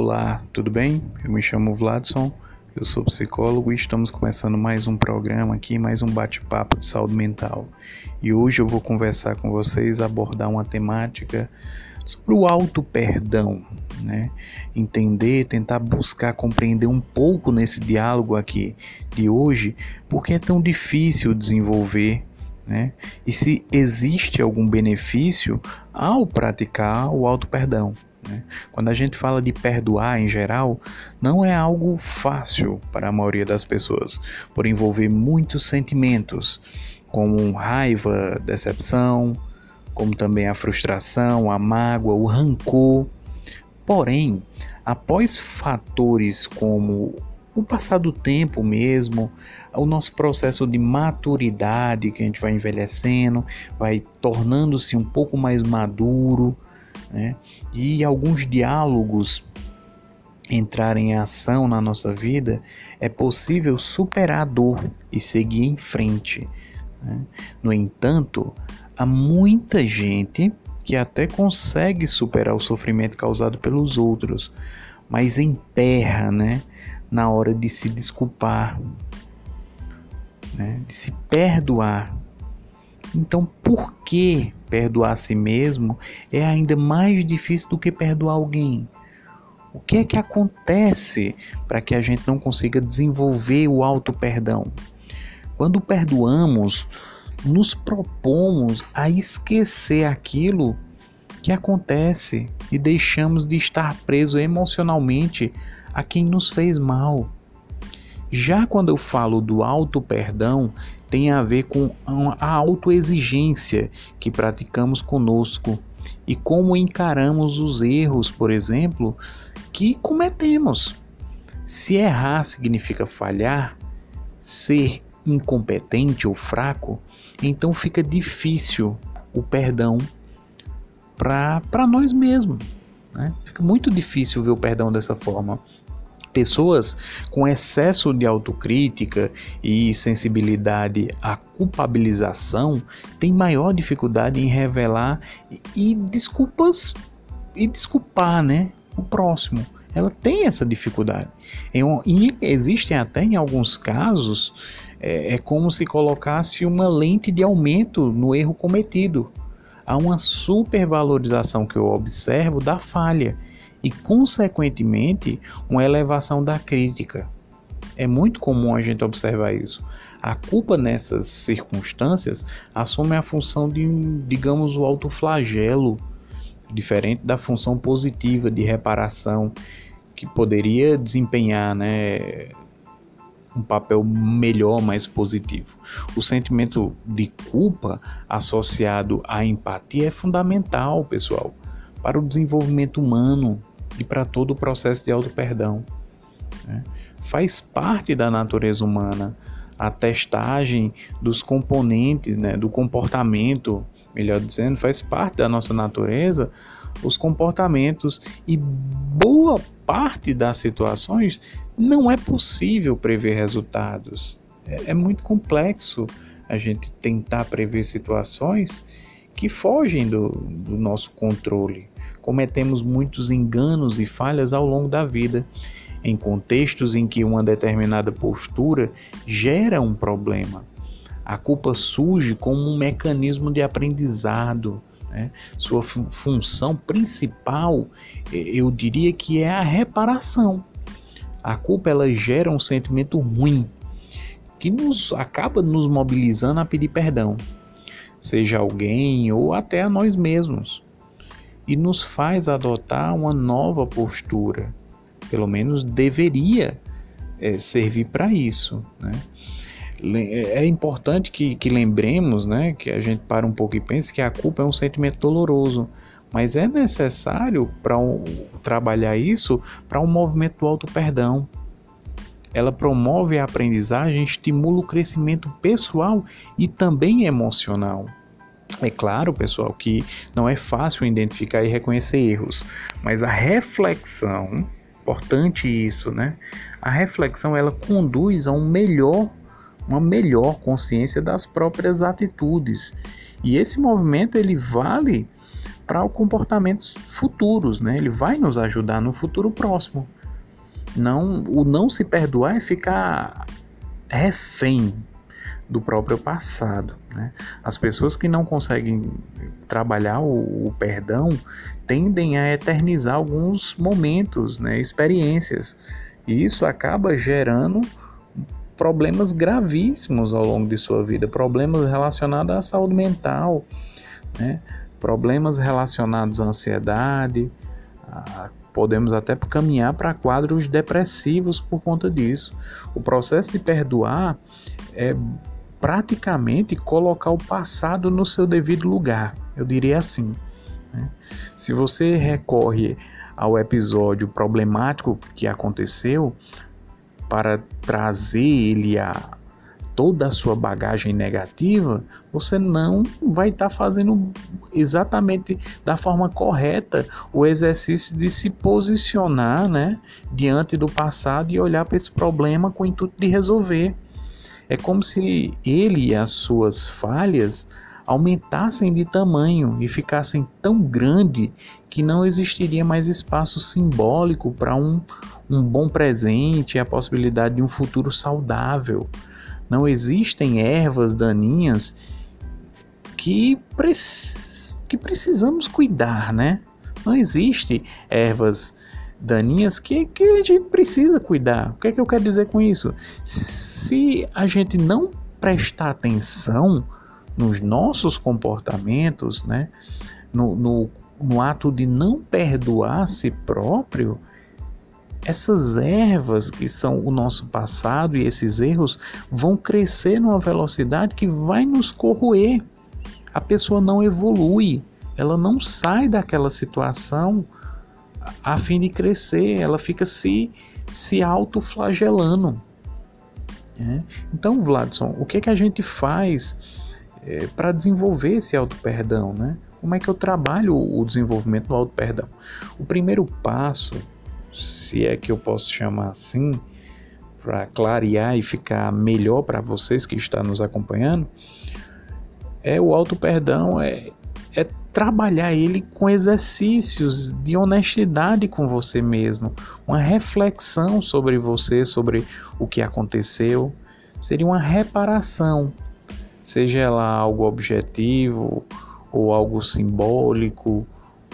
Olá, tudo bem? Eu me chamo Vladson, eu sou psicólogo e estamos começando mais um programa aqui, mais um bate-papo de saúde mental. E hoje eu vou conversar com vocês, abordar uma temática sobre o auto perdão, né? Entender, tentar buscar compreender um pouco nesse diálogo aqui de hoje, porque é tão difícil desenvolver né? E se existe algum benefício ao praticar o auto perdão. Né? Quando a gente fala de perdoar em geral, não é algo fácil para a maioria das pessoas, por envolver muitos sentimentos, como raiva, decepção, como também a frustração, a mágoa, o rancor. Porém, após fatores como o passar do tempo mesmo, o nosso processo de maturidade, que a gente vai envelhecendo, vai tornando-se um pouco mais maduro, né? e alguns diálogos entrarem em ação na nossa vida, é possível superar a dor e seguir em frente. Né? No entanto, há muita gente que até consegue superar o sofrimento causado pelos outros, mas emperra, né, na hora de se desculpar, né, de se perdoar. Então, por que perdoar a si mesmo é ainda mais difícil do que perdoar alguém? O que é que acontece para que a gente não consiga desenvolver o auto perdão? Quando perdoamos, nos propomos a esquecer aquilo que acontece e deixamos de estar preso emocionalmente a quem nos fez mal. Já quando eu falo do auto perdão, tem a ver com a autoexigência que praticamos conosco e como encaramos os erros, por exemplo, que cometemos. Se errar significa falhar, ser incompetente ou fraco, então fica difícil o perdão para nós mesmos. Né? Fica muito difícil ver o perdão dessa forma. Pessoas com excesso de autocrítica e sensibilidade à culpabilização têm maior dificuldade em revelar e, desculpas e desculpar, né, o próximo. Ela tem essa dificuldade. e existem até em alguns casos é, é como se colocasse uma lente de aumento no erro cometido. Há uma supervalorização que eu observo da falha e, consequentemente, uma elevação da crítica. É muito comum a gente observar isso. A culpa nessas circunstâncias assume a função de, digamos, o autoflagelo, diferente da função positiva de reparação que poderia desempenhar, né, um papel melhor, mais positivo. O sentimento de culpa associado à empatia é fundamental, pessoal, para o desenvolvimento humano e para todo o processo de auto-perdão. Né? Faz parte da natureza humana a testagem dos componentes, né, do comportamento, melhor dizendo, faz parte da nossa natureza os comportamentos e boa parte das situações não é possível prever resultados. É, é muito complexo a gente tentar prever situações que fogem do, do nosso controle cometemos muitos enganos e falhas ao longo da vida, em contextos em que uma determinada postura gera um problema. A culpa surge como um mecanismo de aprendizado. Né? Sua função principal, eu diria que é a reparação. A culpa ela gera um sentimento ruim que nos acaba nos mobilizando a pedir perdão, seja alguém ou até a nós mesmos e nos faz adotar uma nova postura. Pelo menos deveria é, servir para isso. Né? É importante que, que lembremos, né, que a gente para um pouco e pense que a culpa é um sentimento doloroso, mas é necessário para um, trabalhar isso para um movimento do auto-perdão. Ela promove a aprendizagem, estimula o crescimento pessoal e também emocional. É claro, pessoal, que não é fácil identificar e reconhecer erros, mas a reflexão, importante isso, né? A reflexão ela conduz a um melhor, uma melhor consciência das próprias atitudes. E esse movimento ele vale para comportamentos futuros, né? Ele vai nos ajudar no futuro próximo. Não, o não se perdoar é ficar refém do próprio passado. Né? As pessoas que não conseguem trabalhar o, o, perdão tendem a eternizar alguns momentos, né, experiências, e isso acaba gerando problemas gravíssimos ao longo de sua vida, problemas relacionados à saúde mental, né? problemas relacionados à ansiedade, podemos até caminhar para quadros depressivos por conta disso. O processo de perdoar é praticamente colocar o passado no seu devido lugar, eu diria assim. Né? Se você recorre ao episódio problemático que aconteceu para trazer ele a, toda a sua bagagem negativa, você não vai estar tá fazendo exatamente da forma correta o exercício de se posicionar né, diante do passado e olhar para esse problema com o intuito de resolver. É como se ele e as suas falhas aumentassem de tamanho e ficassem tão grande que não existiria mais espaço simbólico para um, um bom presente e a possibilidade de um futuro saudável. Não existem ervas daninhas que, pre que precisamos cuidar, né? Não existe ervas daninhas que, que a gente precisa cuidar. O que é que eu quero dizer com isso? Se a gente não prestar atenção nos nossos comportamentos, né? No, no, no ato de não perdoar a si próprio, essas ervas que são o nosso passado e esses erros vão crescer numa velocidade que vai nos corroer. A pessoa não evolui, ela não sai daquela situação a fim de crescer, ela fica se, se autoflagelando. É? Então, Vladson, o que, é que a gente faz é, para desenvolver esse auto-perdão? Né? Como é que eu trabalho o desenvolvimento do auto-perdão? O primeiro passo se é que eu posso chamar assim, para clarear e ficar melhor para vocês que estão nos acompanhando, é o auto perdão, é, é trabalhar ele com exercícios de honestidade com você mesmo, uma reflexão sobre você, sobre o que aconteceu, seria uma reparação, seja ela algo objetivo ou algo simbólico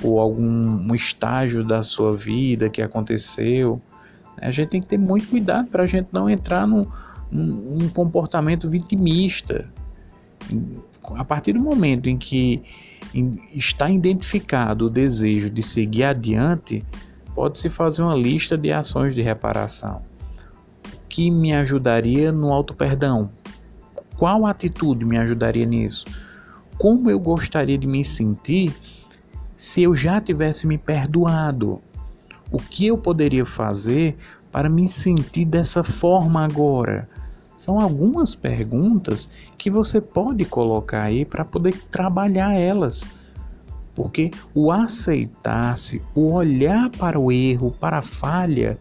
ou algum estágio da sua vida que aconteceu. A gente tem que ter muito cuidado para a gente não entrar num, num, comportamento vitimista. A partir do momento em que está identificado o desejo de seguir adiante, pode-se fazer uma lista de ações de reparação. O que me ajudaria no auto-perdão? Qual atitude me ajudaria nisso? Como eu gostaria de me sentir se eu já tivesse me perdoado? O que eu poderia fazer para me sentir dessa forma agora? São algumas perguntas que você pode colocar aí para poder trabalhar elas. Porque o aceitar-se, o olhar para o erro, para a falha,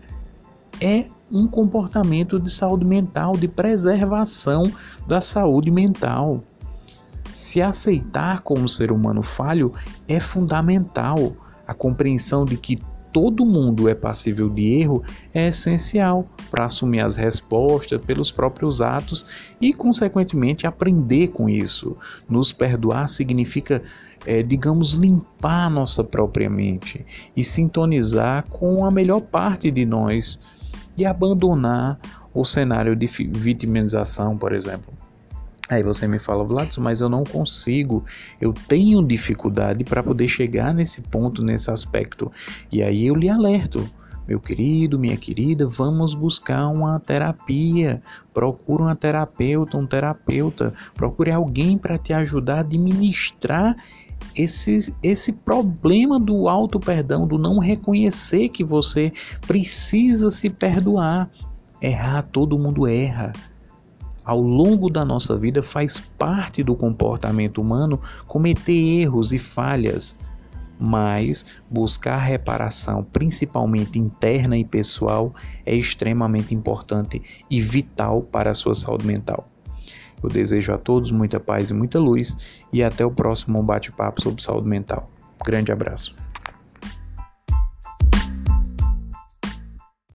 é um comportamento de saúde mental, de preservação da saúde mental. Se aceitar como ser humano falho é fundamental. A compreensão de que todo mundo é passível de erro é essencial para assumir as respostas pelos próprios atos e, consequentemente, aprender com isso. Nos perdoar significa, é, digamos, limpar nossa própria mente e sintonizar com a melhor parte de nós e abandonar o cenário de vitimização, por exemplo. Aí você me fala, Vladson, mas eu não consigo, eu tenho dificuldade para poder chegar nesse ponto, nesse aspecto. E aí eu lhe alerto, meu querido, minha querida, vamos buscar uma terapia. Procure uma terapeuta, um terapeuta. Procure alguém para te ajudar a administrar esse, esse problema do auto perdão, do não reconhecer que você precisa se perdoar. Errar, todo mundo erra ao longo da nossa vida faz parte do comportamento humano cometer erros e falhas, mas buscar reparação, principalmente interna e pessoal, é extremamente importante e vital para a sua saúde mental. Eu desejo a todos muita paz e muita luz e até o próximo bate-papo sobre saúde mental. Grande abraço.